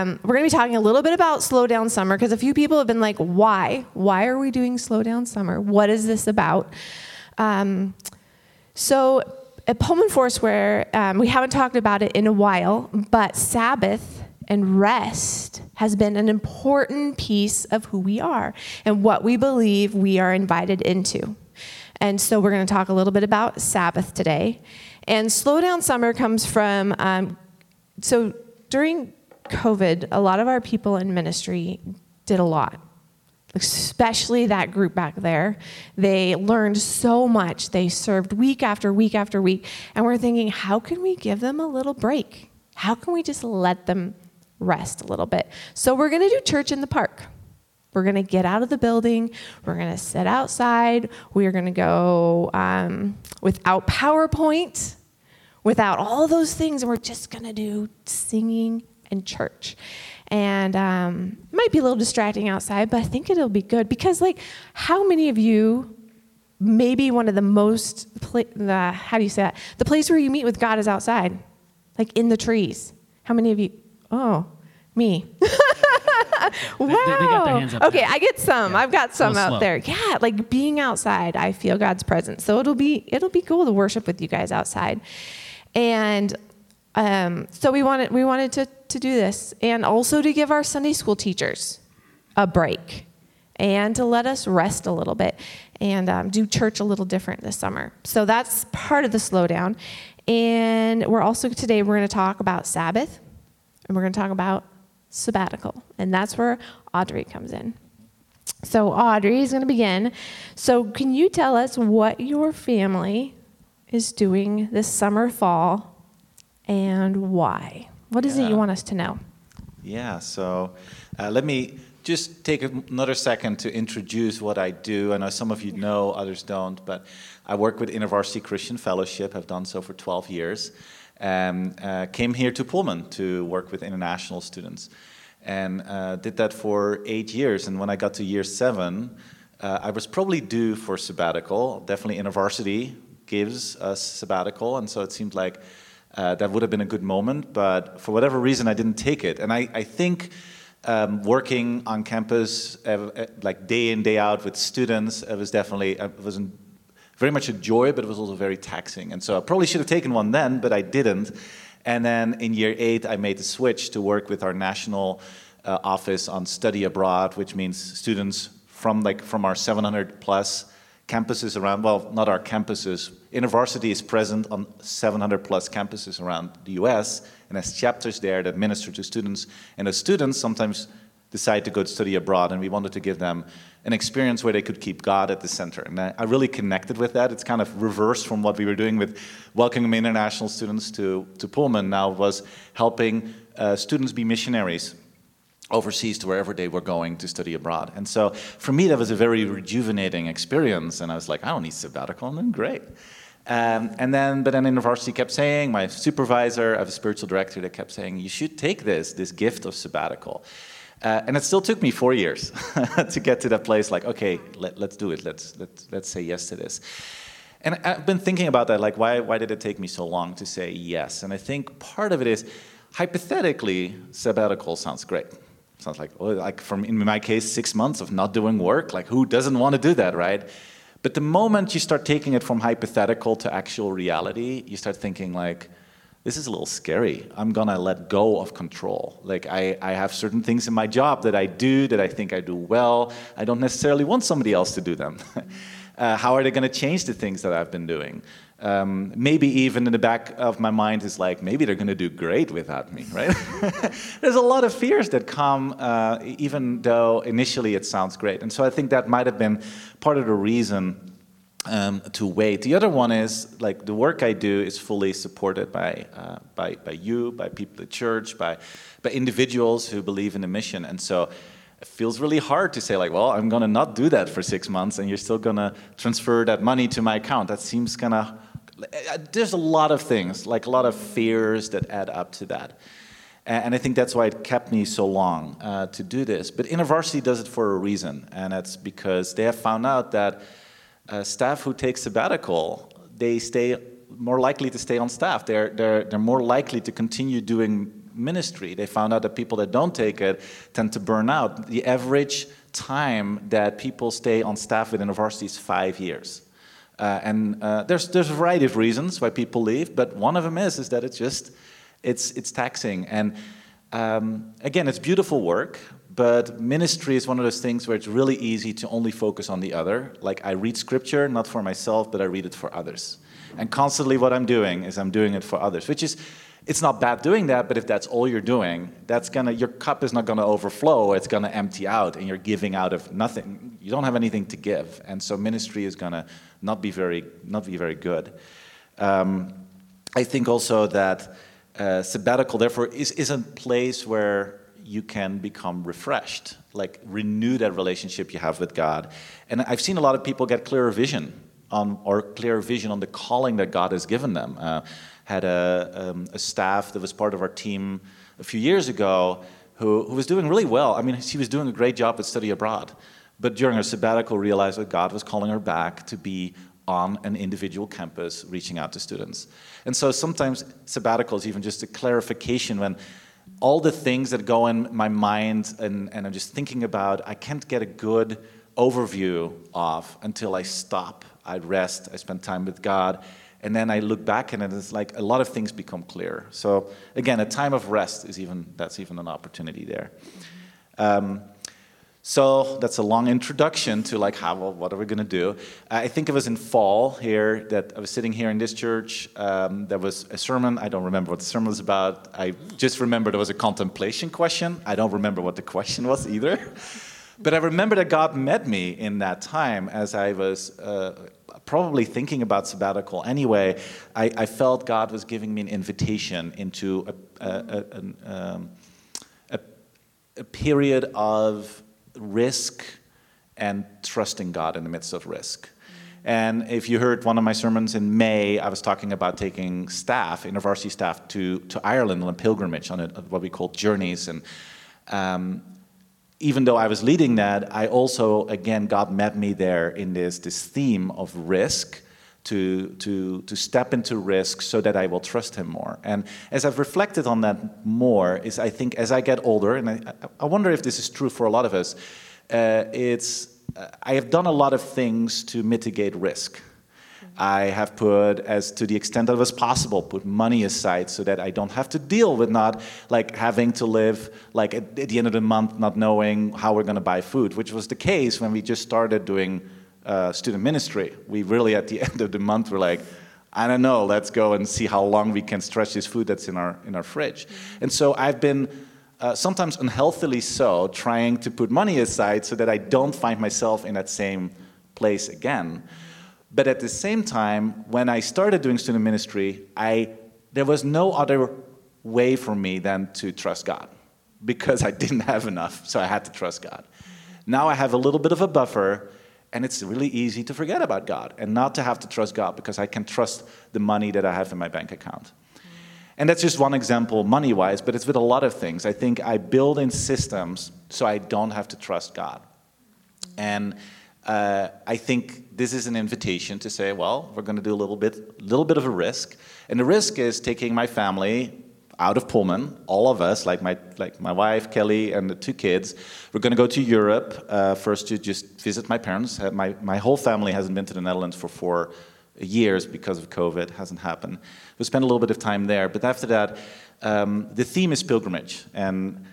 Um, we're going to be talking a little bit about slow down summer because a few people have been like, why? Why are we doing slow down summer? What is this about? Um, so at Pullman Foursquare, um, we haven't talked about it in a while, but Sabbath and rest has been an important piece of who we are and what we believe we are invited into. And so we're going to talk a little bit about Sabbath today. And slow down summer comes from, um, so during COVID, a lot of our people in ministry did a lot, especially that group back there. They learned so much. They served week after week after week. And we're thinking, how can we give them a little break? How can we just let them rest a little bit? So we're going to do church in the park. We're going to get out of the building. We're going to sit outside. We are going to go um, without PowerPoint, without all those things, and we're just going to do singing and church. And um, might be a little distracting outside, but I think it'll be good because, like, how many of you, maybe one of the most, the, how do you say that? The place where you meet with God is outside, like in the trees. How many of you? Oh, me. wow. okay, I get some. Yeah. I've got some out slow. there. Yeah, like being outside, I feel God's presence. So it'll be it'll be cool to worship with you guys outside. And um, so we wanted we wanted to to do this, and also to give our Sunday school teachers a break, and to let us rest a little bit, and um, do church a little different this summer. So that's part of the slowdown. And we're also today we're going to talk about Sabbath, and we're going to talk about sabbatical, and that's where Audrey comes in. So Audrey is going to begin. So can you tell us what your family is doing this summer, fall, and why? What is yeah. it you want us to know? Yeah, so uh, let me just take another second to introduce what I do. I know some of you know, others don't, but I work with InterVarsity Christian Fellowship. I've done so for 12 years. Um, uh, came here to Pullman to work with international students and uh, did that for eight years. And when I got to year seven, uh, I was probably due for sabbatical. Definitely InterVarsity gives us sabbatical, and so it seemed like uh, that would have been a good moment, but for whatever reason, I didn't take it. And I, I think um, working on campus, uh, like day in, day out with students, it was definitely, it was very much a joy, but it was also very taxing. And so I probably should have taken one then, but I didn't. And then in year eight, I made the switch to work with our national uh, office on study abroad, which means students from like from our 700 plus campuses around, well, not our campuses. InterVarsity is present on 700 plus campuses around the US and has chapters there that minister to students. And the students sometimes decide to go study abroad, and we wanted to give them an experience where they could keep God at the center. And I, I really connected with that. It's kind of reversed from what we were doing with welcoming international students to, to Pullman, now was helping uh, students be missionaries overseas to wherever they were going to study abroad. And so for me, that was a very rejuvenating experience. And I was like, I don't need sabbatical, and then great. Um, and then, but then InterVarsity kept saying, my supervisor, I have a spiritual director that kept saying, you should take this, this gift of sabbatical. Uh, and it still took me four years to get to that place like, okay, let, us do it. Let's, let's, let's say yes to this. And I've been thinking about that, like, why, why did it take me so long to say yes? And I think part of it is, hypothetically, sabbatical sounds great. Sounds like, well, like from in my case, six months of not doing work. Like, who doesn't want to do that, right? But the moment you start taking it from hypothetical to actual reality, you start thinking like, this is a little scary. I'm gonna let go of control. Like I, I have certain things in my job that I do that I think I do well. I don't necessarily want somebody else to do them. uh, how are they gonna change the things that I've been doing? Um, maybe even in the back of my mind is like, maybe they're going to do great without me, right? There's a lot of fears that come, uh, even though initially it sounds great. And so I think that might have been part of the reason um, to wait. The other one is like the work I do is fully supported by, uh, by, by you, by people at church, by, by individuals who believe in the mission. And so it feels really hard to say like well i'm going to not do that for six months and you're still going to transfer that money to my account that seems kind of there's a lot of things, like a lot of fears that add up to that. And I think that's why it kept me so long uh, to do this. But InterVarsity does it for a reason, and that's because they have found out that uh, staff who take sabbatical, they stay more likely to stay on staff. They're, they're, they're more likely to continue doing ministry. They found out that people that don't take it tend to burn out. The average time that people stay on staff with InterVarsity is five years. Uh, and uh, there's, there's a variety of reasons why people leave, but one of them is, is that it's just, it's, it's taxing. And um, again, it's beautiful work, but ministry is one of those things where it's really easy to only focus on the other. Like I read scripture, not for myself, but I read it for others. And constantly what I'm doing is I'm doing it for others, which is, it's not bad doing that, but if that's all you're doing, that's gonna, your cup is not gonna overflow, it's gonna empty out, and you're giving out of nothing. You don't have anything to give. And so ministry is gonna not be very, not be very good. Um, I think also that uh, sabbatical, therefore, is, is a place where you can become refreshed, like renew that relationship you have with God. And I've seen a lot of people get clearer vision on, or clearer vision on the calling that God has given them. Uh, had a, um, a, staff that was part of our team a few years ago who, who was doing really well. I mean, she was doing a great job at study abroad. But during her sabbatical, realized that God was calling her back to be on an individual campus reaching out to students. And so sometimes sabbatical is even just a clarification when all the things that go in my mind and, and I'm just thinking about, I can't get a good overview of until I stop, I rest, I spend time with God, and then I look back and it's like a lot of things become clear. So again, a time of rest is even that's even an opportunity there. Um, so that's a long introduction to like how well, what are we going to do? I think it was in fall here that I was sitting here in this church. Um, there was a sermon. I don't remember what the sermon was about. I just remember there was a contemplation question. I don't remember what the question was either. But I remember that God met me in that time as I was uh, probably thinking about sabbatical anyway. I, I, felt God was giving me an invitation into a, a, a, um, a period of risk and trusting God in the midst of risk. And if you heard one of my sermons in May, I was talking about taking staff, university staff, to, to Ireland on a pilgrimage, on a, what we call journeys. And um, even though I was leading that, I also, again, God met me there in this, this theme of risk. To, to, to step into risk so that I will trust him more. And as I've reflected on that more, is I think as I get older, and I, I wonder if this is true for a lot of us, uh, it's uh, I have done a lot of things to mitigate risk. I have put, as to the extent that was possible, put money aside so that I don't have to deal with not like having to live like at, at the end of the month not knowing how we're going to buy food, which was the case when we just started doing uh, student ministry. We really at the end of the month were like, I don't know, let's go and see how long we can stretch this food that's in our in our fridge. And so I've been uh, sometimes unhealthily so, trying to put money aside so that I don't find myself in that same place again. But at the same time, when I started doing student ministry, I, there was no other way for me than to trust God because I didn't have enough, so I had to trust God. Now I have a little bit of a buffer, and it's really easy to forget about God and not to have to trust God because I can trust the money that I have in my bank account. And that's just one example, money wise, but it's with a lot of things. I think I build in systems so I don't have to trust God. And uh, I think this is an invitation to say, well, we're going to do a little bit, little bit of a risk. And the risk is taking my family out of Pullman, all of us, like my, like my wife, Kelly, and the two kids. We're going to go to Europe uh, first to just visit my parents. Uh, my, my whole family hasn't been to the Netherlands for four years because of COVID, hasn't happened. We spent a little bit of time there, but after that, um, the theme is pilgrimage. And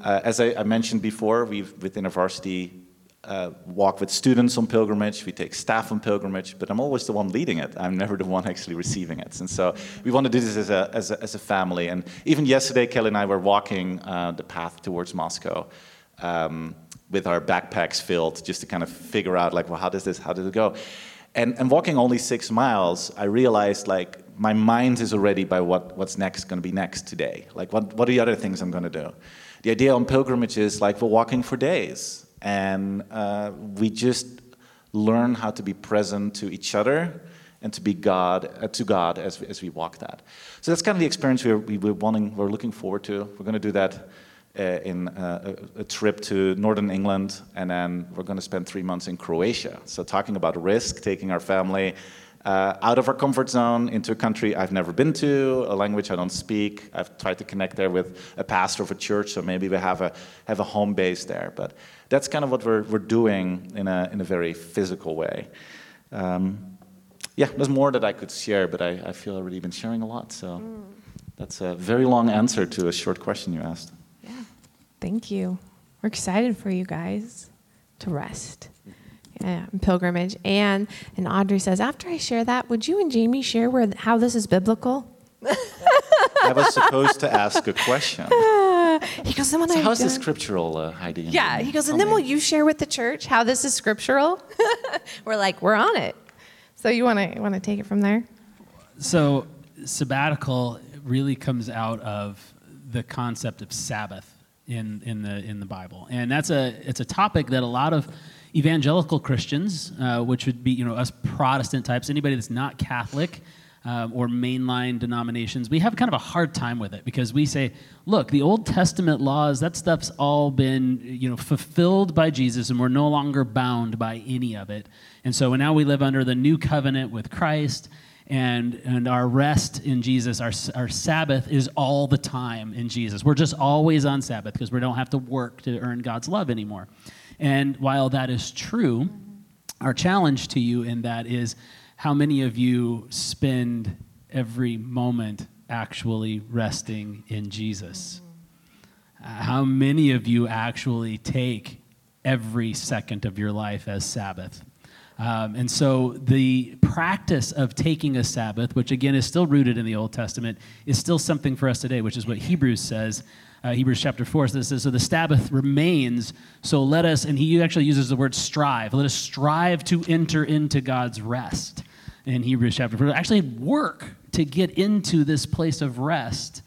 uh, as I, I, mentioned before, we've with InterVarsity uh, walk with students on pilgrimage, we take staff on pilgrimage, but I'm always the one leading it. I'm never the one actually receiving it. And so we want to do this as a, as a, as a family. And even yesterday, Kelly and I were walking uh, the path towards Moscow. Um, with our backpacks filled, just to kind of figure out, like, well, how does this, how did it go? And, and walking only six miles, I realized like my mind is already by what, what's next going to be next today. Like what, what are the other things I'm going to do? The idea on pilgrimage is like we're walking for days and uh, we just learn how to be present to each other and to be God uh, to God as as we walk that. So that's kind of the experience we're, we, we're wanting, we're looking forward to. We're going to do that uh, in uh, a, trip to northern England, and then we're going to spend three months in Croatia. So talking about risk, taking our family uh, out of our comfort zone into a country I've never been to, a language I don't speak. I've tried to connect there with a pastor of a church, so maybe we have a have a home base there. But that's kind of what we're we're doing in a in a very physical way. Um, yeah, there's more that I could share, but I, I feel I've already been sharing a lot. So mm. that's a very long answer to a short question you asked. Yeah, thank you. We're excited for you guys to rest uh, pilgrimage. And and Audrey says, after I share that, would you and Jamie share where how this is biblical? I was supposed to ask a question. Uh, he goes, then when so how's this scriptural, uh, Heidi? Yeah, he goes, and then will you share with the church how this is scriptural? we're like, we're on it. So you want to want to take it from there? So sabbatical really comes out of the concept of Sabbath in in the in the Bible, and that's a it's a topic that a lot of evangelical Christians, uh, which would be you know us Protestant types, anybody that's not Catholic um, or mainline denominations, we have kind of a hard time with it because we say, look, the Old Testament laws, that stuff's all been you know fulfilled by Jesus, and we're no longer bound by any of it. And so now we live under the new covenant with Christ. And, and our rest in Jesus, our, our Sabbath is all the time in Jesus. We're just always on Sabbath because we don't have to work to earn God's love anymore. And while that is true, our challenge to you in that is how many of you spend every moment actually resting in Jesus? How many of you actually take every second of your life as Sabbath? Um, and so the practice of taking a Sabbath, which again is still rooted in the Old Testament, is still something for us today, which is what Hebrews says uh, Hebrews chapter 4 says, So the Sabbath remains, so let us, and he actually uses the word strive, let us strive to enter into God's rest in Hebrews chapter 4. Actually, work to get into this place of rest.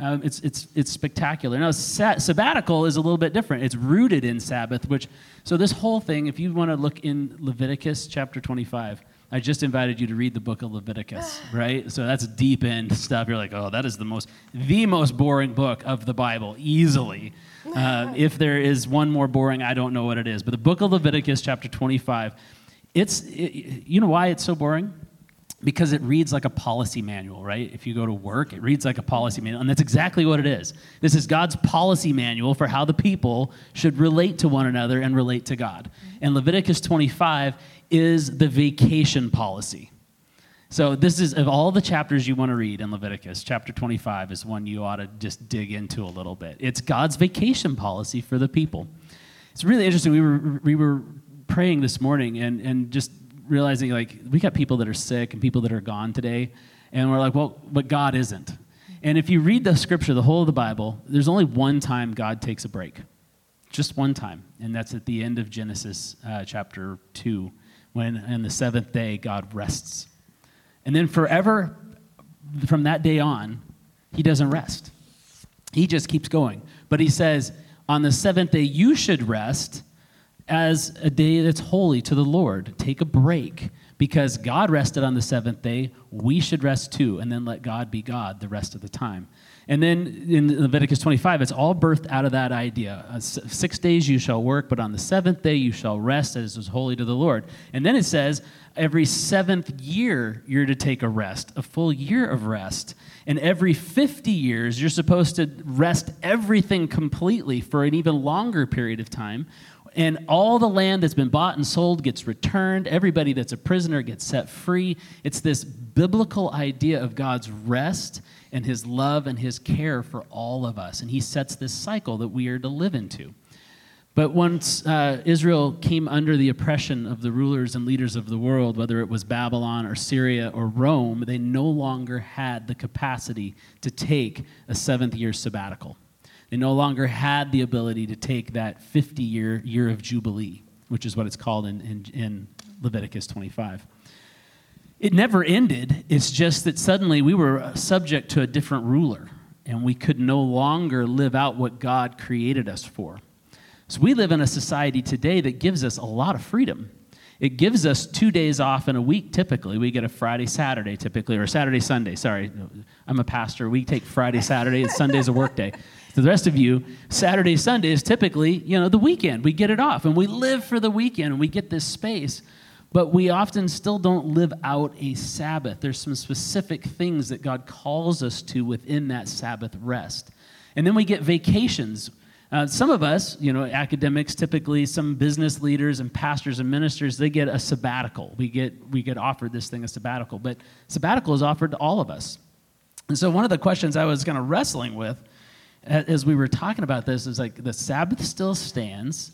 Um, it's, it's, it's spectacular. Now, sabbatical is a little bit different. It's rooted in Sabbath, which, so this whole thing, if you want to look in Leviticus chapter 25, I just invited you to read the book of Leviticus, right? So that's deep end stuff. You're like, oh, that is the most, the most boring book of the Bible, easily. Uh, if there is one more boring, I don't know what it is. But the book of Leviticus, chapter 25, it's, it, you know why it's so boring? Because it reads like a policy manual, right? If you go to work, it reads like a policy manual. And that's exactly what it is. This is God's policy manual for how the people should relate to one another and relate to God. And Leviticus 25 is the vacation policy. So, this is of all the chapters you want to read in Leviticus, chapter 25 is one you ought to just dig into a little bit. It's God's vacation policy for the people. It's really interesting. We were, we were praying this morning and, and just realizing like we got people that are sick and people that are gone today. And we're like, well, but God isn't. And if you read the scripture, the whole of the Bible, there's only one time God takes a break. Just one time. And that's at the end of Genesis uh, chapter 2 when on the seventh day God rests. And then forever, from that day on, he doesn't rest. He just keeps going. But he says, on the seventh day, you should rest as a day that's holy to the Lord. Take a break because God rested on the seventh day. We should rest too, and then let God be God the rest of the time. And then in Leviticus 25, it's all birthed out of that idea. Uh, six days you shall work, but on the seventh day you shall rest as is holy to the Lord. And then it says, every seventh year you're to take a rest, a full year of rest. And every 50 years you're supposed to rest everything completely for an even longer period of time. And all the land that's been bought and sold gets returned. Everybody that's a prisoner gets set free. It's this biblical idea of God's rest and his love and his care for all of us. And he sets this cycle that we are to live into. But once uh, Israel came under the oppression of the rulers and leaders of the world, whether it was Babylon or Syria or Rome, they no longer had the capacity to take a seventh year sabbatical. They no longer had the ability to take that 50 year year of Jubilee, which is what it's called in, in, in Leviticus 25 it never ended. It's just that suddenly we were subject to a different ruler and we could no longer live out what God created us for. So we live in a society today that gives us a lot of freedom. It gives us two days off in a week typically. We get a Friday, Saturday typically, or Saturday, Sunday. Sorry, I'm a pastor. We take Friday, Saturday, and Sunday's a work day. So the rest of you, Saturday, Sunday is typically, you know, the weekend. We get it off and we live for the weekend and we get this space. But we often still don't live out a Sabbath. There's some specific things that God calls us to within that Sabbath rest. And then we get vacations. Uh, some of us, you know, academics, typically some business leaders and pastors and ministers, they get a sabbatical. We get we get offered this thing a sabbatical, but sabbatical is offered to all of us. And so one of the questions I was kind of wrestling with as we were talking about this is like the Sabbath still stands.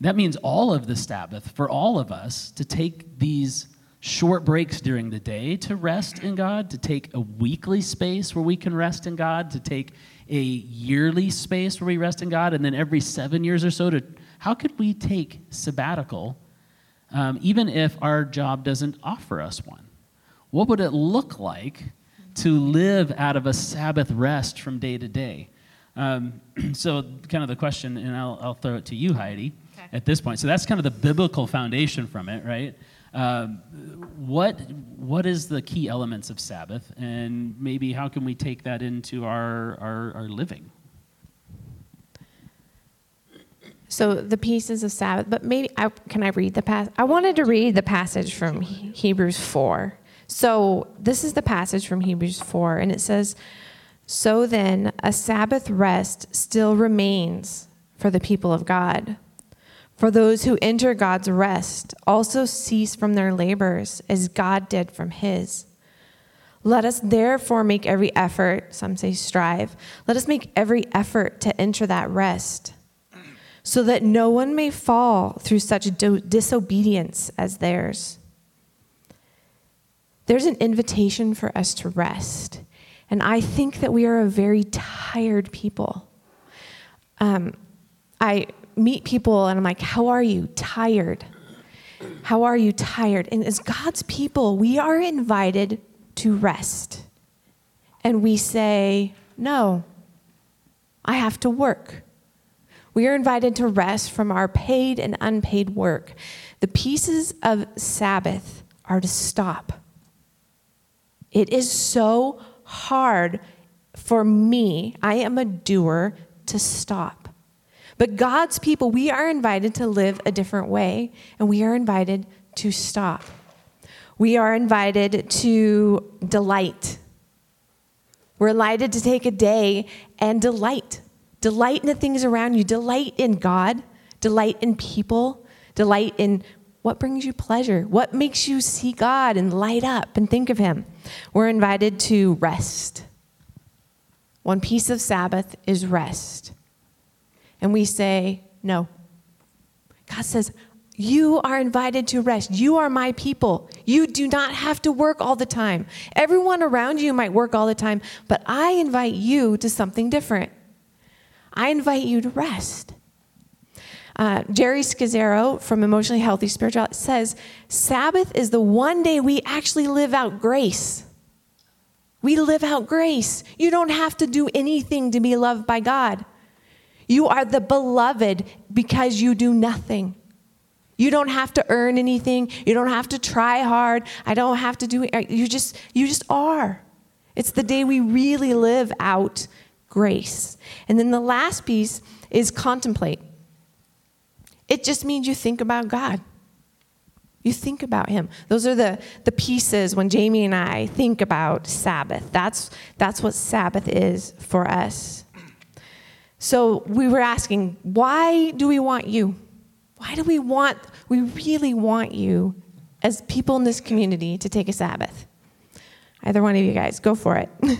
That means all of the Sabbath for all of us to take these short breaks during the day to rest in God, to take a weekly space where we can rest in God, to take a yearly space where we rest in God, and then every seven years or so to how could we take sabbatical um, even if our job doesn't offer us one? What would it look like to live out of a Sabbath rest from day to day? Um, so, kind of the question, and I'll, I'll throw it to you, Heidi, okay. at this point. So, that's kind of the biblical foundation from it, right? Um, what what is the key elements of Sabbath, and maybe how can we take that into our our, our living? So the pieces of Sabbath, but maybe I, can I read the pass? I wanted to read the passage from Hebrews four. So this is the passage from Hebrews four, and it says. So then, a Sabbath rest still remains for the people of God. For those who enter God's rest also cease from their labors as God did from his. Let us therefore make every effort, some say strive, let us make every effort to enter that rest, so that no one may fall through such do- disobedience as theirs. There's an invitation for us to rest. And I think that we are a very tired people. Um, I meet people and I'm like, How are you? Tired. How are you? Tired. And as God's people, we are invited to rest. And we say, No, I have to work. We are invited to rest from our paid and unpaid work. The pieces of Sabbath are to stop. It is so hard for me, I am a doer, to stop. But God's people, we are invited to live a different way, and we are invited to stop. We are invited to delight. We're invited to take a day and delight. Delight in the things around you, delight in God, delight in people, delight in what brings you pleasure? What makes you see God and light up and think of Him? We're invited to rest. One piece of Sabbath is rest. And we say, no. God says, you are invited to rest. You are my people. You do not have to work all the time. Everyone around you might work all the time, but I invite you to something different. I invite you to rest. Uh, Geri Scazzero from Emotionally Healthy Spirituality says Sabbath is the one day we actually live out grace. We live out grace. You don't have to do anything to be loved by God. You are the beloved because you do nothing. You don't have to earn anything. You don't have to try hard. I don't have to do it. You just you just are. It's the day we really live out grace. And then the last piece is contemplate. It just means you think about God. You think about him. Those are the, the pieces when Jamie and I think about Sabbath. That's, that's what Sabbath is for us. So we were asking, why do we want you? Why do we want, we really want you as people in this community to take a Sabbath? Either one of you guys, go for it.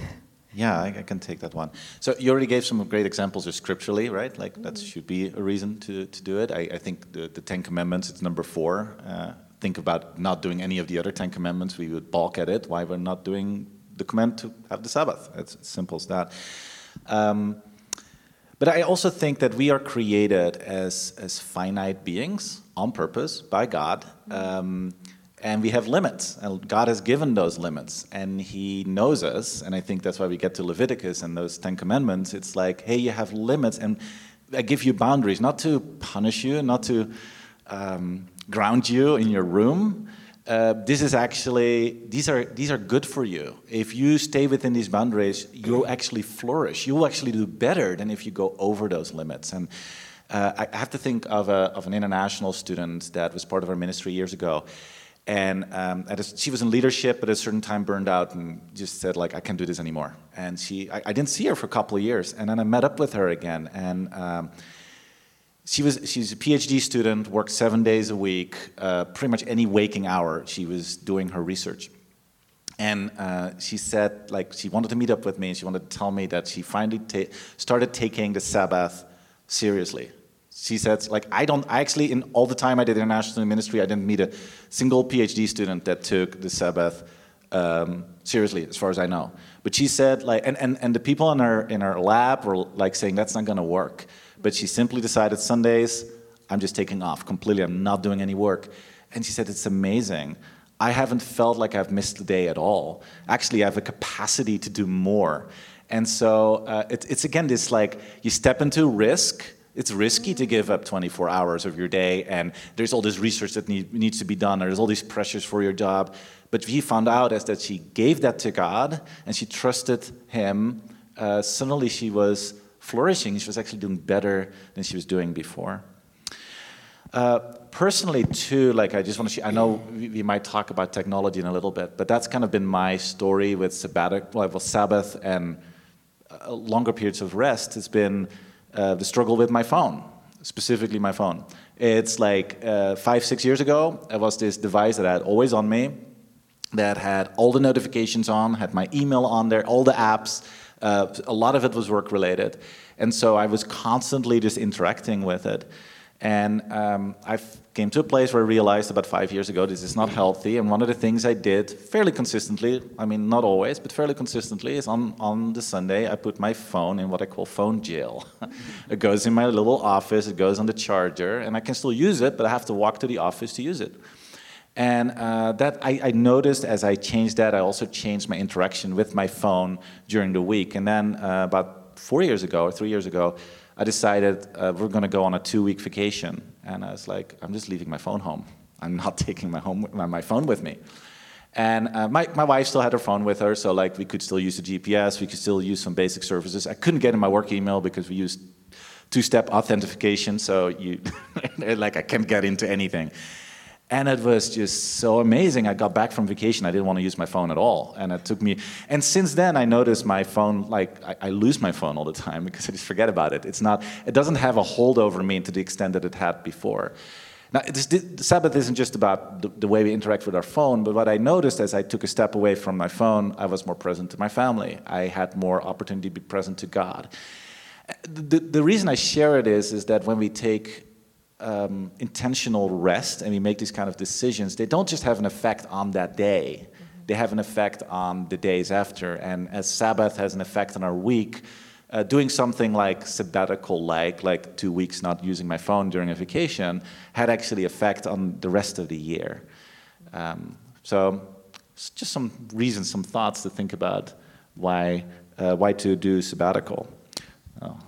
Yeah, I, I, can take that one. So you already gave some great examples of scripturally, right? Like mm-hmm. that should be a reason to, to do it. I, I think the, the Ten Commandments, it's number four. Uh, think about not doing any of the other Ten Commandments. We would balk at it. Why we're not doing the command to have the Sabbath? It's as simple as that. Um, but I also think that we are created as, as finite beings on purpose by God. Mm-hmm. Um, and we have limits. And god has given those limits. And he knows us. And i think that's why we get to leviticus and those 10 commandments. It's like hey you have limits. And i give you boundaries. Not to punish you not to um, ground you in your room. Uh, this is actually these are these are good for you. If you stay within these boundaries you'll actually flourish. You will actually do better than if you go over those limits. And uh, I have to think of, a, of an international student that was part of our ministry years ago And um, a, she was in leadership, at a certain time burned out and just said like, I can't do this anymore. And she, I, I didn't see her for a couple of years, and then I met up with her again, and um, she was she's a PhD student, worked seven days a week, uh, pretty much any waking hour she was doing her research. And uh, she said like she wanted to meet up with me, and she wanted to tell me that she finally ta- started taking the Sabbath seriously. She said like I don't I actually in all the time I did international ministry I didn't meet a single PhD student that took the Sabbath um, seriously as far as I know. But she said like and, and, and the people in her in her lab were like saying that's not going to work but she simply decided Sundays, I'm just taking off completely. I'm not doing any work. And she said, It's amazing. I haven't felt like I've missed a day at all. Actually, I have a capacity to do more. And so uh, it, it's again this like you step into risk. It's risky to give up 24 hours of your day, and there's all this research that need, needs to be done. There's all these pressures for your job. But we found out is that she gave that to God and she trusted Him. Uh, suddenly, she was flourishing. She was actually doing better than she was doing before. Uh, personally, too, like I just want to share, I know we, we, might talk about technology in a little bit, but that's kind of been my story with sabbatic, well, Sabbath and uh, longer periods of rest has been uh, the struggle with my phone, specifically my phone. It's like uh, five, six years ago, it was this device that I had always on me that had all the notifications on, had my email on there, all the apps, uh, a lot of it was work related. And so I was constantly just interacting with it. And um, I came to a place where I realized about five years ago this is not healthy. And one of the things I did fairly consistently, I mean, not always, but fairly consistently, is on, on the Sunday, I put my phone in what I call phone jail. it goes in my little office, it goes on the charger, and I can still use it, but I have to walk to the office to use it. And uh, that I, I, noticed as I changed that, I also changed my interaction with my phone during the week. And then uh, about four years ago or three years ago, I decided uh, we're going to go on a two-week vacation. And I was like, I'm just leaving my phone home. I'm not taking my home my phone with me. And uh, my, my wife still had her phone with her, so like we could still use the GPS, we could still use some basic services. I couldn't get in my work email because we used two-step authentication, so you like I can't get into anything. And it was just so amazing. I got back from vacation. I didn't want to use my phone at all. And it took me, and since then I noticed my phone, like I, I, lose my phone all the time because I just forget about it. It's not, it doesn't have a hold over me to the extent that it had before. Now, the Sabbath isn't just about the, the, way we interact with our phone, but what I noticed as I took a step away from my phone, I was more present to my family. I had more opportunity to be present to God. The, the reason I share it is, is that when we take um, intentional rest and we make these kind of decisions, they don't just have an effect on that day. They have an effect on the days after. And as Sabbath has an effect on our week, uh, doing something like sabbatical, like like two weeks not using my phone during a vacation, had actually effect on the rest of the year. Um, so, just some reasons, some thoughts to think about why uh, why to do sabbatical. Oh.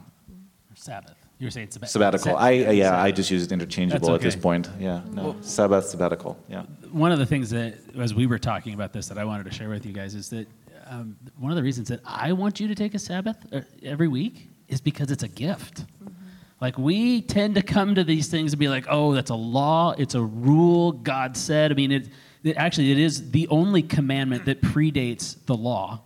Sabbath. You were saying sabbat- sabbatical. I uh, yeah, I just use it interchangeable okay. at this point. Yeah, no, well, Sabbath, sabbatical. Yeah. One of the things that, as we were talking about this, that I wanted to share with you guys is that um, one of the reasons that I want you to take a Sabbath uh, every week is because it's a gift. Mm-hmm. Like we tend to come to these things and be like, "Oh, that's a law. It's a rule. God said." I mean, it, it actually it is the only commandment that predates the law.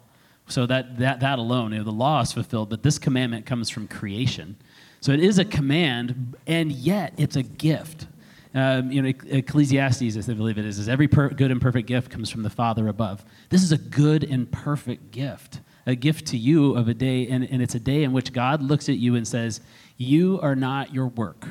So that that that alone, you know, the law is fulfilled, but this commandment comes from creation. So it is a command, and yet it's a gift. Um, you know, Ecclesiastes, as I believe it is, is every per- good and perfect gift comes from the Father above. This is a good and perfect gift, a gift to you of a day, and, and it's a day in which God looks at you and says, You are not your work.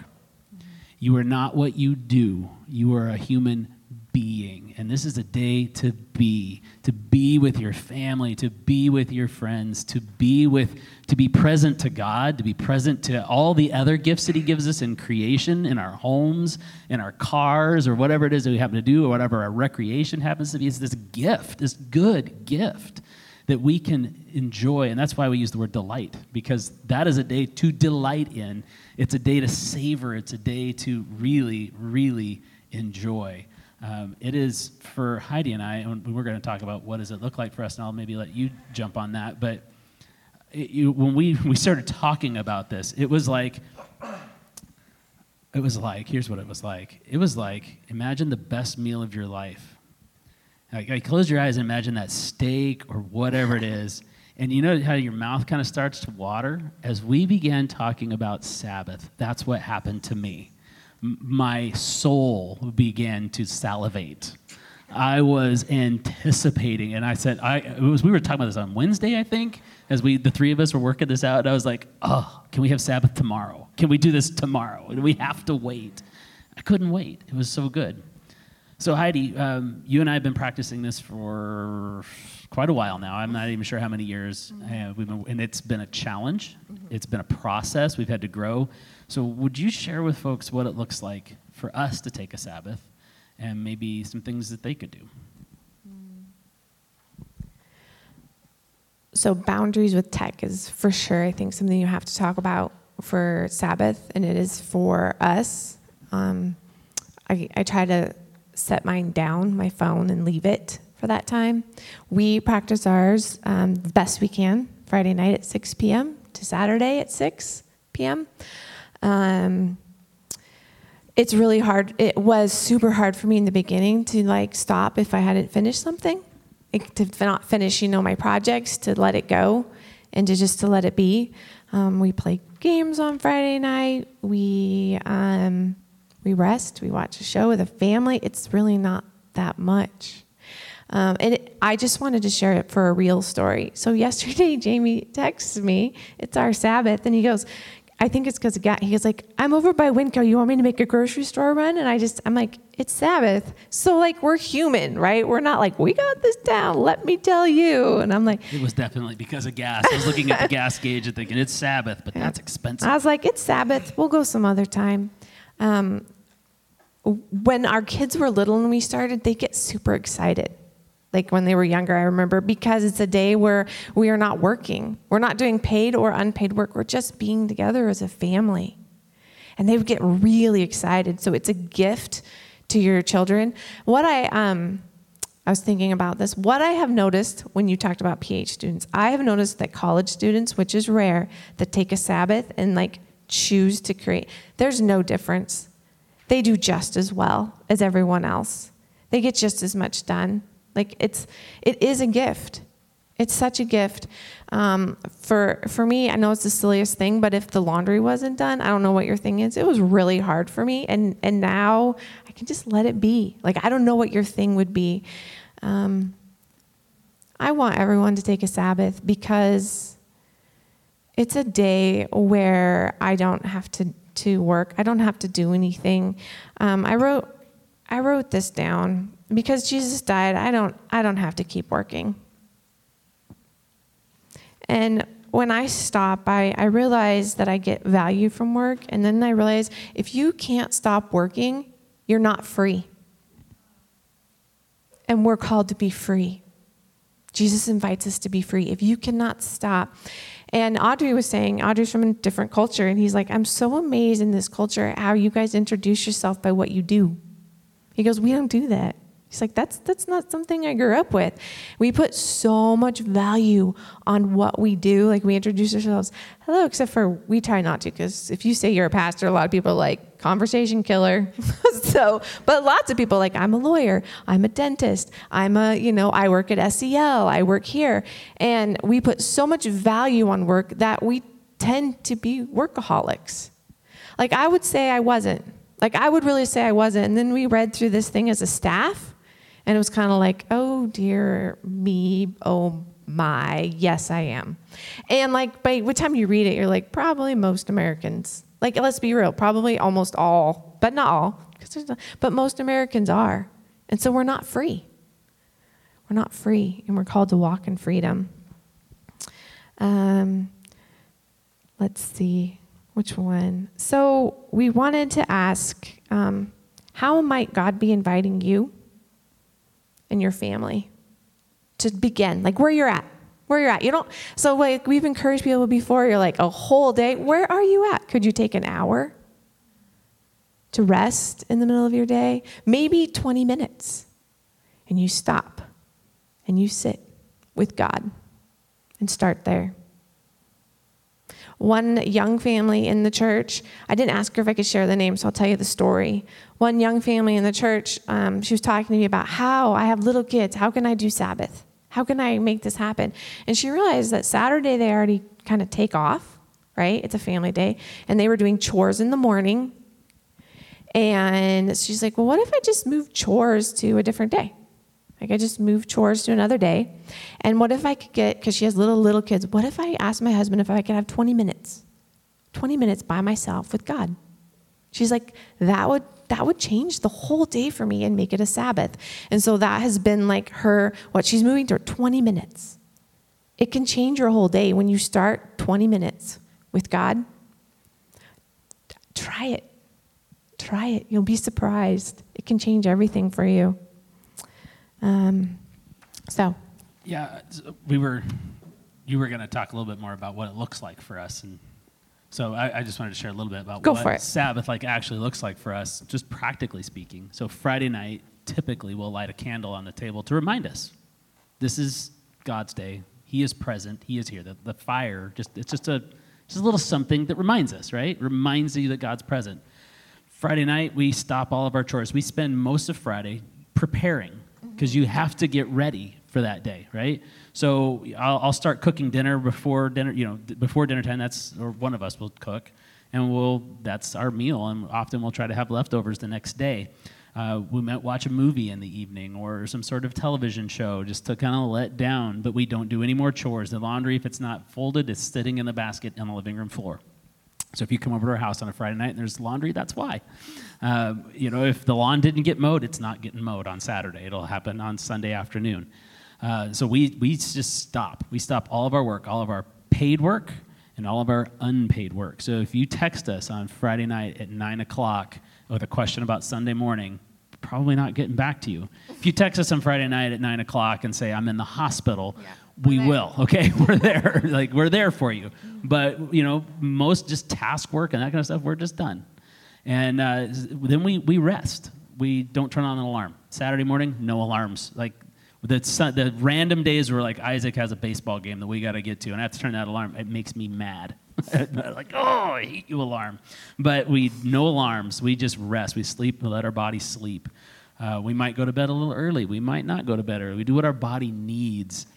You are not what you do. You are a human being. And this is a day to be, to be with your family, to be with your friends, to be with, to be present to God, to be present to all the other gifts that He gives us in creation, in our homes, in our cars, or whatever it is that we happen to do, or whatever our recreation happens to be. It's this gift, this good gift that we can enjoy. And that's why we use the word delight, because that is a day to delight in. It's a day to savor. It's a day to really, really enjoy. Um, it is for Heidi and I, and we're going to talk about what does it look like for us, and I'll maybe let you jump on that. But it, you, when we, we started talking about this, it was like it was like here's what it was like. It was like imagine the best meal of your life. Like, like close your eyes and imagine that steak or whatever it is. And you know how your mouth kind of starts to water? As we began talking about Sabbath, that's what happened to me. My soul began to salivate. I was anticipating, and I said, I, it was, we were talking about this on Wednesday, I think, as we, the three of us were working this out. And I was like, oh, can we have Sabbath tomorrow? Can we do this tomorrow? And we have to wait. I couldn't wait. It was so good. So, Heidi, um, you and I have been practicing this for quite a while now. I'm not even sure how many years mm-hmm. uh, we've been, and it's been a challenge. Mm-hmm. It's been a process. We've had to grow. So, would you share with folks what it looks like for us to take a Sabbath, and maybe some things that they could do? So, boundaries with tech is for sure, I think, something you have to talk about for Sabbath, and it is for us. Um, I, I try to set mine down, my phone, and leave it for that time. We practice ours um, the best we can Friday night at 6 p.m. to Saturday at 6 p.m. Um, it's really hard. It was super hard for me in the beginning to like stop if I hadn't finished something, to not finish, you know, my projects, to let it go, and to just to let it be. Um, we play games on Friday night. We um, we rest, we watch a show with a family. It's really not that much. Um, and it, I just wanted to share it for a real story. So yesterday, Jamie texts me. It's our Sabbath, and he goes, "I think it's because he goes like, I'm over by Winco. You want me to make a grocery store run?" And I just, I'm like, "It's Sabbath, so like we're human, right? We're not like we got this down. Let me tell you." And I'm like, "It was definitely because of gas." I was looking at the gas gauge and thinking it's Sabbath, but that's expensive. I was like, "It's Sabbath. We'll go some other time." Um, when our kids were little and we started, they get super excited. Like when they were younger, I remember, because it's a day where we are not working. We're not doing paid or unpaid work. We're just being together as a family. And they would get really excited. So it's a gift to your children. What I, um, I was thinking about this. What I have noticed when you talked about PH students, I have noticed that college students, which is rare, that take a Sabbath and like choose to create, there's no difference they do just as well as everyone else. They get just as much done. Like it's, it is a gift. It's such a gift. Um, for for me, I know it's the silliest thing, but if the laundry wasn't done, I don't know what your thing is. It was really hard for me, and and now I can just let it be. Like I don't know what your thing would be. Um, I want everyone to take a Sabbath because it's a day where I don't have to to work. I don't have to do anything. Um, I wrote I wrote this down because Jesus died. I don't I don't have to keep working. And when I stop, I, I realize that I get value from work. And then I realize if you can't stop working, you're not free. And we're called to be free. Jesus invites us to be free. If you cannot stop, and Audrey was saying, Audrey's from a different culture, and he's like, I'm so amazed in this culture how you guys introduce yourself by what you do. He goes, We don't do that. He's like, that's, that's not something I grew up with. We put so much value on what we do. Like, we introduce ourselves, hello, except for we try not to, because if you say you're a pastor, a lot of people are like, conversation killer. so, but lots of people like, I'm a lawyer, I'm a dentist, I'm a, you know, I work at SEL, I work here. And we put so much value on work that we tend to be workaholics. Like, I would say I wasn't. Like, I would really say I wasn't. And then we read through this thing as a staff and it was kind of like, oh dear me, oh my, yes, I am. And like by the time you read it, you're like, probably most Americans. Like, let's be real, probably almost all, but not all, but most Americans are. And so we're not free. We're not free, and we're called to walk in freedom. Um, let's see, which one? So we wanted to ask um, how might God be inviting you? And your family to begin, like where you're at. Where you're at. You don't, so like we've encouraged people before, you're like a whole day. Where are you at? Could you take an hour to rest in the middle of your day? Maybe 20 minutes. And you stop and you sit with God and start there. One young family in the church. I didn't ask her if I could share the name, so I'll tell you the story. One young family in the church, um, she was talking to me about how I have little kids. How can I do Sabbath? How can I make this happen? And she realized that Saturday they already kind of take off, right? It's a family day. And they were doing chores in the morning. And she's like, well, what if I just move chores to a different day? Like I just move chores to another day. And what if I could get, because she has little, little kids, what if I asked my husband if I could have 20 minutes? 20 minutes by myself with God. She's like, that would that would change the whole day for me and make it a Sabbath. And so that has been like her, what she's moving to 20 minutes. It can change your whole day when you start 20 minutes with God. Try it. Try it. You'll be surprised. It can change everything for you. Um, so. Yeah, we were, you were going to talk a little bit more about what it looks like for us and so I, I, just wanted to share a little bit about Go what Sabbath like actually looks like for us, just practically speaking. So Friday night, typically we'll light a candle on the table to remind us this is God's day. He is present. He is here. The, the fire, just it's just a just a little something that reminds us, right? Reminds you that God's present. Friday night, we stop all of our chores. We spend most of Friday preparing because you have to get ready for that day, right? So I'll, I'll, start cooking dinner before dinner, you know, before dinner time. That's or one of us will cook, and we'll that's our meal. And often we'll try to have leftovers the next day. Uh, we might watch a movie in the evening or some sort of television show just to kind of let down. But we don't do any more chores. The laundry, if it's not folded, is sitting in the basket on the living room floor. So if you come over to our house on a Friday night and there's laundry, that's why. Uh, you know, if the lawn didn't get mowed, it's not getting mowed on Saturday. It'll happen on Sunday afternoon. Uh, so we, we just stop. We stop all of our work, all of our paid work, and all of our unpaid work. So if you text us on Friday night at 9 o'clock with a question about Sunday morning, probably not getting back to you. If you text us on Friday night at 9 o'clock and say, I'm in the hospital, yeah, we will, okay? We're there. like, we're there for you. But, you know, most just task work and that kind of stuff, we're just done. And uh, then we, we rest. We don't turn on an alarm. Saturday morning, no alarms. Like, the, the random days where like Isaac has a baseball game that we got to get to, and I have to turn that alarm. It makes me mad. like, oh, I hate you, alarm. But we no alarms. We just rest. We sleep. We let our body sleep. Uh, we might go to bed a little early. We might not go to bed early. We do what our body needs.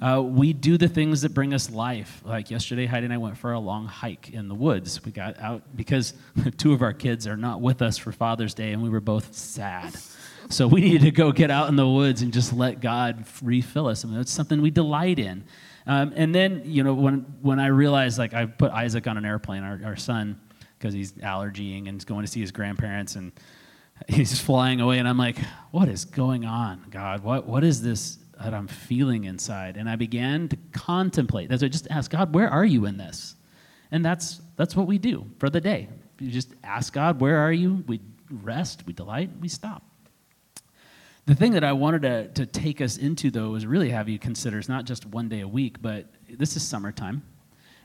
Uh, we do the things that bring us life. Like yesterday, Heidi and I went for a long hike in the woods. We got out because two of our kids are not with us for Father's Day, and we were both sad. So we needed to go get out in the woods and just let God refill us. I mean, it's something we delight in. Um, and then, you know, when, when I realized, like, I put Isaac on an airplane, our, our son, because he's allergying and he's going to see his grandparents, and he's flying away, and I'm like, what is going on, God? What, what is this that I'm feeling inside? And I began to contemplate. As I just asked God, where are you in this? And that's, that's what we do for the day. You just ask God, where are you? We rest, we delight, we stop. The thing that I wanted to, to take us into, though, is really have you consider it's not just one day a week, but this is summertime.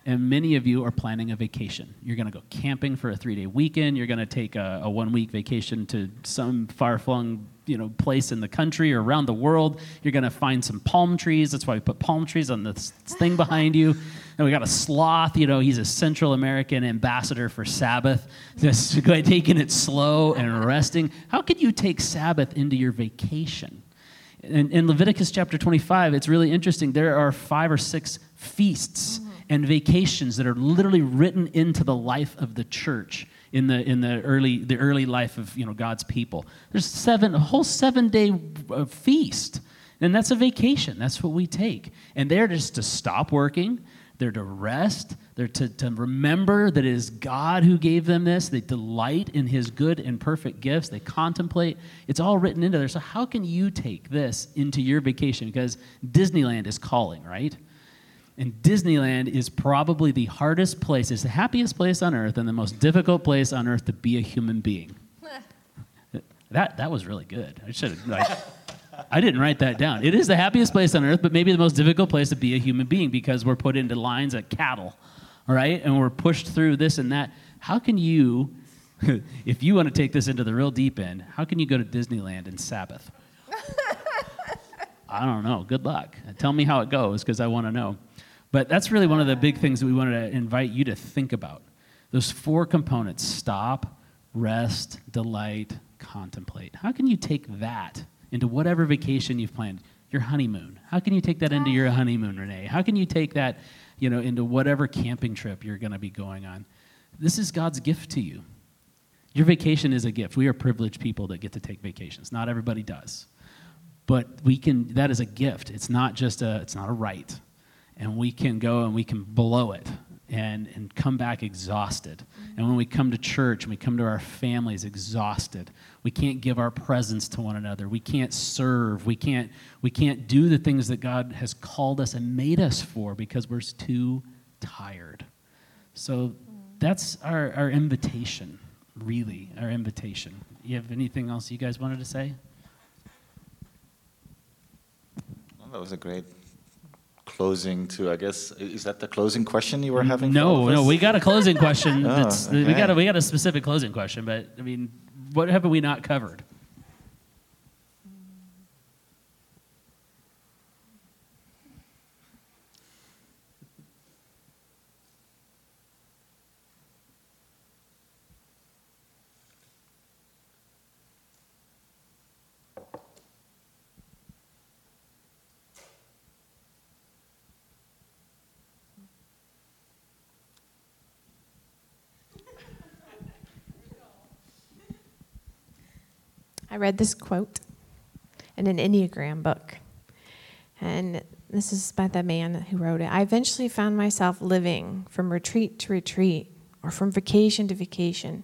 And many of you are planning a vacation. You're going to go camping for a three day weekend. You're going to take a, a one week vacation to some far flung you know, place in the country or around the world. You're going to find some palm trees. That's why we put palm trees on this thing behind you. And we got a sloth, you know, he's a Central American ambassador for Sabbath, just taking it slow and resting. How could you take Sabbath into your vacation? In, in Leviticus chapter 25, it's really interesting. There are five or six feasts and vacations that are literally written into the life of the church in the in the early the early life of you know God's people. There's seven a whole seven day uh, feast, and that's a vacation. That's what we take, and they're just to stop working. They're to rest. They're to, to remember that it is God who gave them this. They delight in His good and perfect gifts. They contemplate. It's all written into there. So, how can you take this into your vacation? Because Disneyland is calling, right? And Disneyland is probably the hardest place, it's the happiest place on earth and the most difficult place on earth to be a human being. that, that was really good. I should have, like, I didn't write that down. It is the happiest place on earth, but maybe the most difficult place to be a human being because we're put into lines of cattle, all right? And we're pushed through this and that. How can you, if you want to take this into the real deep end, how can you go to Disneyland and Sabbath? I don't know. Good luck. Tell me how it goes because I want to know. But that's really one of the big things that we wanted to invite you to think about. Those four components stop, rest, delight, contemplate. How can you take that into whatever vacation you've planned? Your honeymoon. How can you take that into your honeymoon, Renee? How can you take that, you know, into whatever camping trip you're going to be going on? This is God's gift to you. Your vacation is a gift. We are privileged people that get to take vacations. Not everybody does. But we can that is a gift. It's not just a it's not a right. And we can go and we can blow it and, and come back exhausted. Mm-hmm. And when we come to church and we come to our families exhausted, we can't give our presence to one another. We can't serve. We can't, we can't do the things that God has called us and made us for because we're too tired. So mm. that's our, our invitation, really, our invitation. You have anything else you guys wanted to say? Well, that was a great closing to. I guess is that the closing question you were having? No, no, we got a closing question. Oh, that's, We got a, we got a specific closing question, but I mean, what have we not covered? I read this quote in an Enneagram book. And this is by the man who wrote it. I eventually found myself living from retreat to retreat or from vacation to vacation.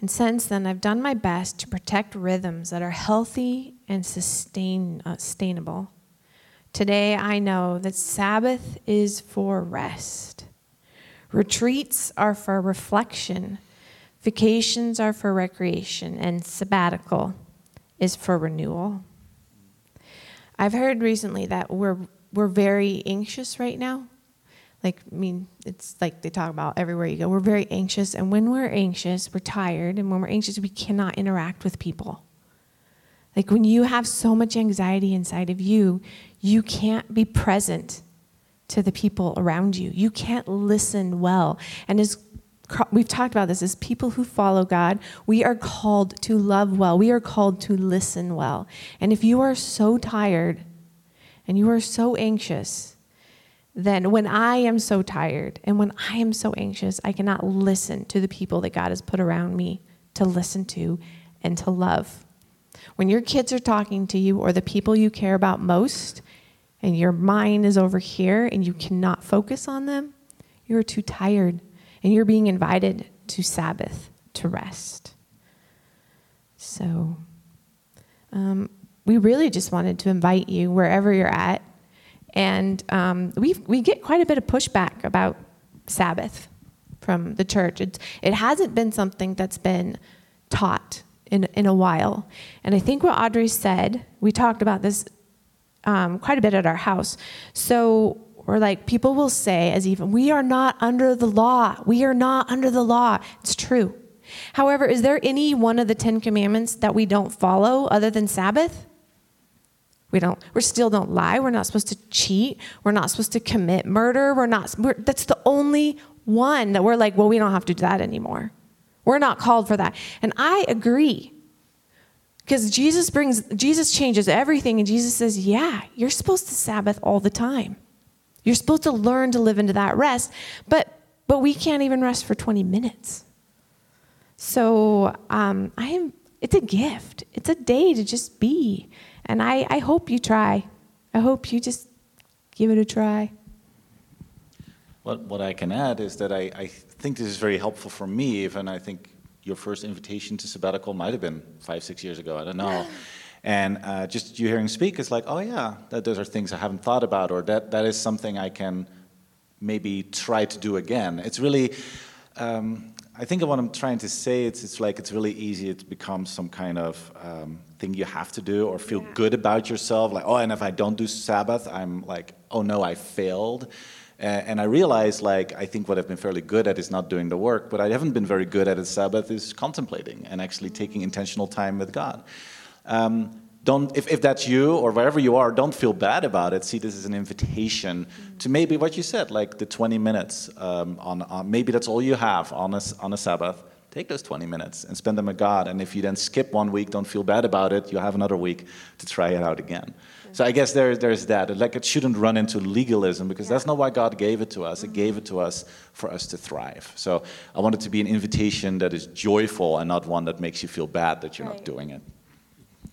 And since then, I've done my best to protect rhythms that are healthy and sustain, uh, sustainable. Today, I know that Sabbath is for rest. Retreats are for reflection. Vacations are for recreation, and sabbatical is for renewal. I've heard recently that we're, we're very anxious right now. Like, I mean, it's like they talk about everywhere you go. We're very anxious, and when we're anxious, we're tired, and when we're anxious, we cannot interact with people. Like, when you have so much anxiety inside of you, you can't be present to the people around you. You can't listen well. And as we've talked about this as people who follow God, we are called to love well. We are called to listen well. And if you are so tired and you are so anxious, then when I am so tired and when I am so anxious, I cannot listen to the people that God has put around me to listen to and to love. When your kids are talking to you or the people you care about most, and your mind is over here and you cannot focus on them, you're too tired and you're being invited to Sabbath, to rest. So, um, we really just wanted to invite you wherever you're at. And um, we we get quite a bit of pushback about Sabbath from the church. It's, it hasn't been something that's been taught in, in a while. And I think what Audrey said, we talked about this um, quite a bit at our house. So or like people will say, as even, we are not under the law. We are not under the law. It's true. However, is there any one of the Ten Commandments that we don't follow other than Sabbath? We don't. We still don't lie. We're not supposed to cheat. We're not supposed to commit murder. We're not. We're, that's the only one that we're like, well, we don't have to do that anymore. We're not called for that. And I agree. Because Jesus brings, Jesus changes everything, and Jesus says, yeah, you're supposed to Sabbath all the time. You're supposed to learn to live into that rest, but but we can't even rest for 20 minutes. So um, I am. It's a gift. It's a day to just be, and I, I hope you try. I hope you just give it a try. What what I can add is that I, I think this is very helpful for me. Even I think your first invitation to sabbatical might have been five six years ago. I don't know. And uh, just you hearing speak is like, oh yeah, that, those are things I haven't thought about, or that, that is something I can maybe try to do again. It's really, um, I think of what I'm trying to say, it's, it's like it's really easy to become some kind of um, thing you have to do or feel yeah. good about yourself. Like, oh, and if I don't do Sabbath, I'm like, oh no, I failed. Uh, and I realize, like, I think what I've been fairly good at is not doing the work, but I haven't been very good at at Sabbath is contemplating and actually taking intentional time with God. Um, don't if, if that's you or wherever you are don't feel bad about it. See this as an invitation to maybe what you said like the 20 minutes um, on, on maybe that's all you have on a, on a sabbath. Take those 20 minutes and spend them with god. And if you then skip one week don't feel bad about it you have another week to try it out again. So i guess there, there's that. Like it shouldn't run into legalism because that's not why god gave it to us. It gave it to us for us to thrive. So i want it to be an invitation that is joyful and not one that makes you feel bad that you're not doing it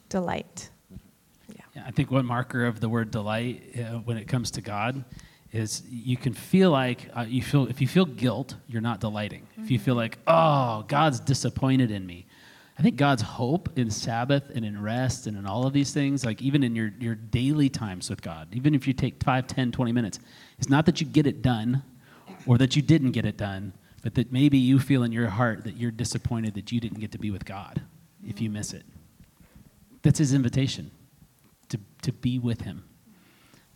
Delight. Yeah, I think one marker of the word delight uh, when it comes to God is you can feel like uh, you feel if you feel guilt, you're not delighting. If you feel like, oh, God's disappointed in me. I think God's hope in Sabbath and in rest and in all of these things, like even in your, your daily times with God, even if you take 5, 10, 20 minutes, it's not that you get it done or that you didn't get it done, but that maybe you feel in your heart that you're disappointed that you didn't get to be with God if you miss it. That's his invitation to, to be with him.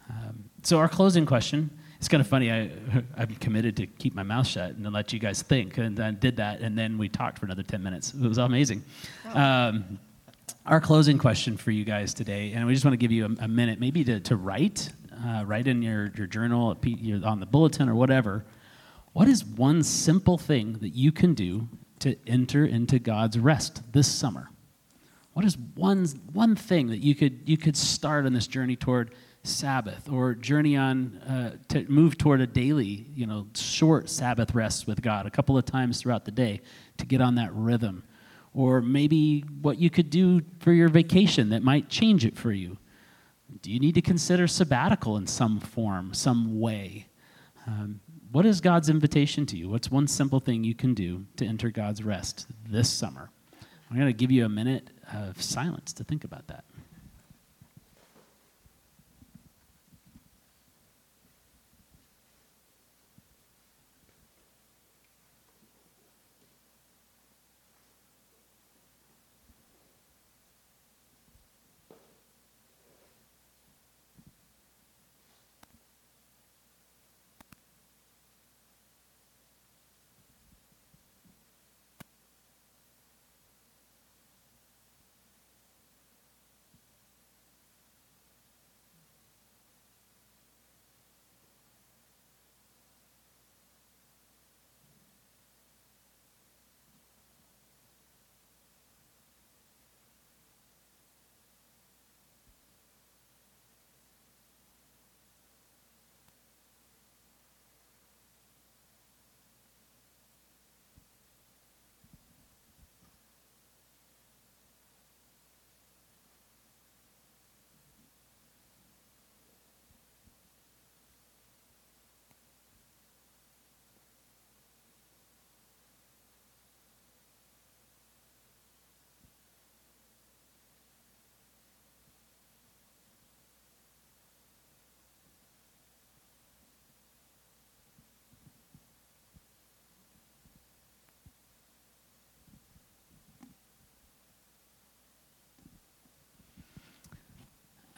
Um, so, our closing question it's kind of funny. I, I'm committed to keep my mouth shut and let you guys think. And I did that, and then we talked for another 10 minutes. It was amazing. Um, our closing question for you guys today, and we just want to give you a, a minute maybe to, to write, uh, write in your, your journal, on the bulletin, or whatever. What is one simple thing that you can do to enter into God's rest this summer? What is one, one thing that you could, you could start on this journey toward Sabbath or journey on uh, to move toward a daily, you know, short Sabbath rest with God a couple of times throughout the day to get on that rhythm? Or maybe what you could do for your vacation that might change it for you. Do you need to consider sabbatical in some form, some way? Um, what is God's invitation to you? What's one simple thing you can do to enter God's rest this summer? I'm going to give you a minute of silence to think about that.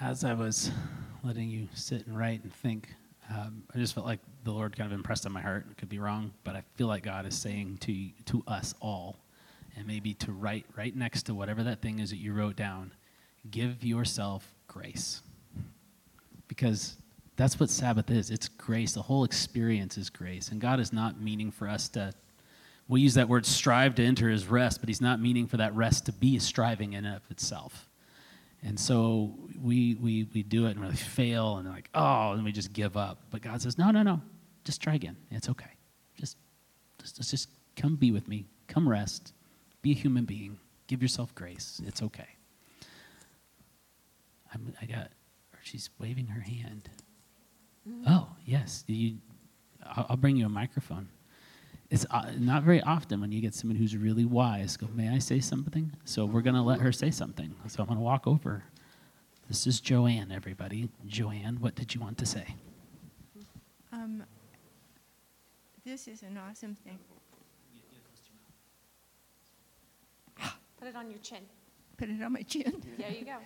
As I was letting you sit and write and think, um, I just felt like the Lord kind of impressed on my heart. It could be wrong, but I feel like God is saying to to us all, and maybe to write right next to whatever that thing is that you wrote down, give yourself grace, because that's what Sabbath is. It's grace. The whole experience is grace, and God is not meaning for us to. We use that word strive to enter His rest, but He's not meaning for that rest to be a striving in and of itself. And so we, we, we do it and really fail and like, oh, and we just give up. But God says, no, no, no, just try again. It's okay. Just, just, just, just come be with me. Come rest. Be a human being. Give yourself grace. It's okay. I'm, I got, or she's waving her hand. Mm-hmm. Oh, yes. You, I'll, I'll bring you a microphone. It's uh, not very often when you get someone who's really wise. Go, may I say something? So we're going to let her say something. So I'm going to walk over. This is Joanne, everybody. Joanne, what did you want to say? Um, this is an awesome thing. Put it on your chin. Put it on my chin. There you go.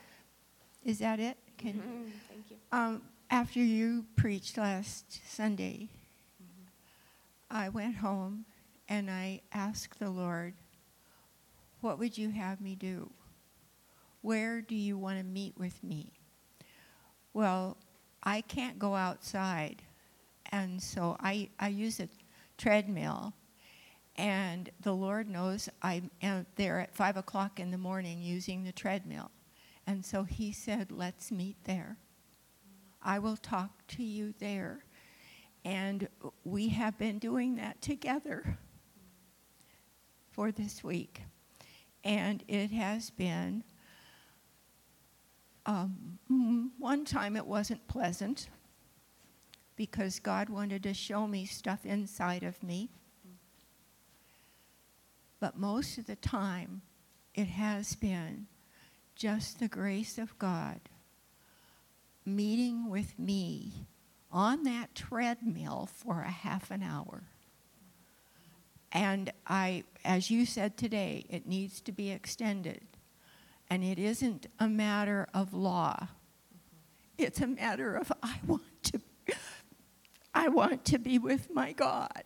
Is that it? Can, Thank you. um, after you preached last Sunday, I went home and I asked the Lord, What would you have me do? Where do you want to meet with me? Well, I can't go outside, and so I, I use a treadmill. And the Lord knows I'm out there at 5 o'clock in the morning using the treadmill. And so He said, Let's meet there. I will talk to you there. And we have been doing that together for this week. And it has been, um, mm, one time it wasn't pleasant because God wanted to show me stuff inside of me. But most of the time, it has been just the grace of God meeting with me on that treadmill for a half an hour. And I, as you said today, it needs to be extended. And it isn't a matter of law. It's a matter of I want to I want to be with my God.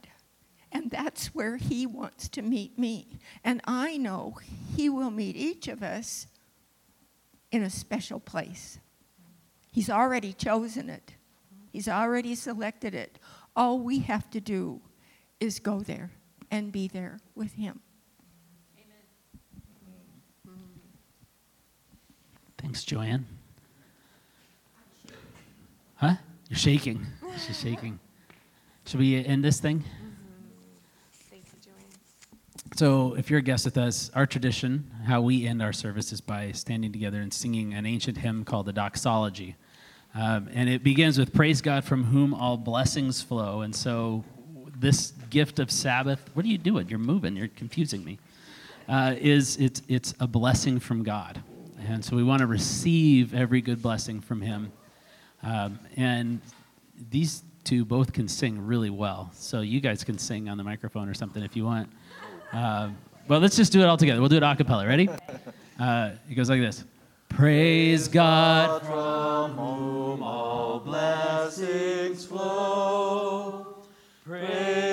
And that's where he wants to meet me. And I know he will meet each of us in a special place. He's already chosen it. He's already selected it. All we have to do is go there and be there with Him. Amen. Thanks, Joanne. Huh? You're shaking. She's shaking. Should we end this thing? Thank you, Joanne. So, if you're a guest with us, our tradition, how we end our service is by standing together and singing an ancient hymn called the Doxology. Um, and it begins with Praise God from whom all blessings flow. And so, this gift of Sabbath, what are you doing? You're moving, you're confusing me. Uh, is it's, it's a blessing from God. And so, we want to receive every good blessing from Him. Um, and these two both can sing really well. So, you guys can sing on the microphone or something if you want. Uh, but let's just do it all together. We'll do it a cappella. Ready? Uh, it goes like this Praise God from whom all blessings flow. Praise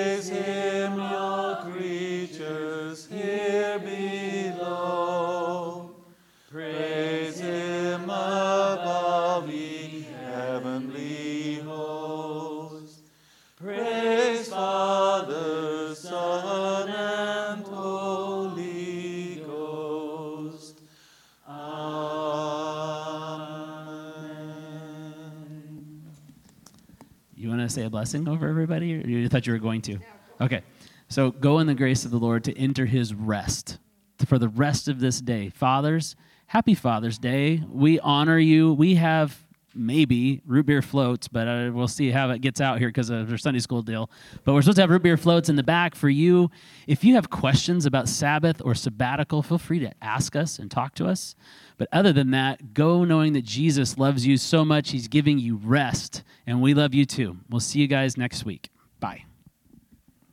say a blessing over everybody? Or you thought you were going to? Okay. So go in the grace of the Lord to enter his rest for the rest of this day. Fathers, happy Father's Day. We honor you. We have maybe root beer floats, but uh, we'll see how it gets out here because of our Sunday school deal. But we're supposed to have root beer floats in the back for you. If you have questions about Sabbath or sabbatical, feel free to ask us and talk to us. But other than that, go knowing that Jesus loves you so much, he's giving you rest, and we love you too. We'll see you guys next week. Bye.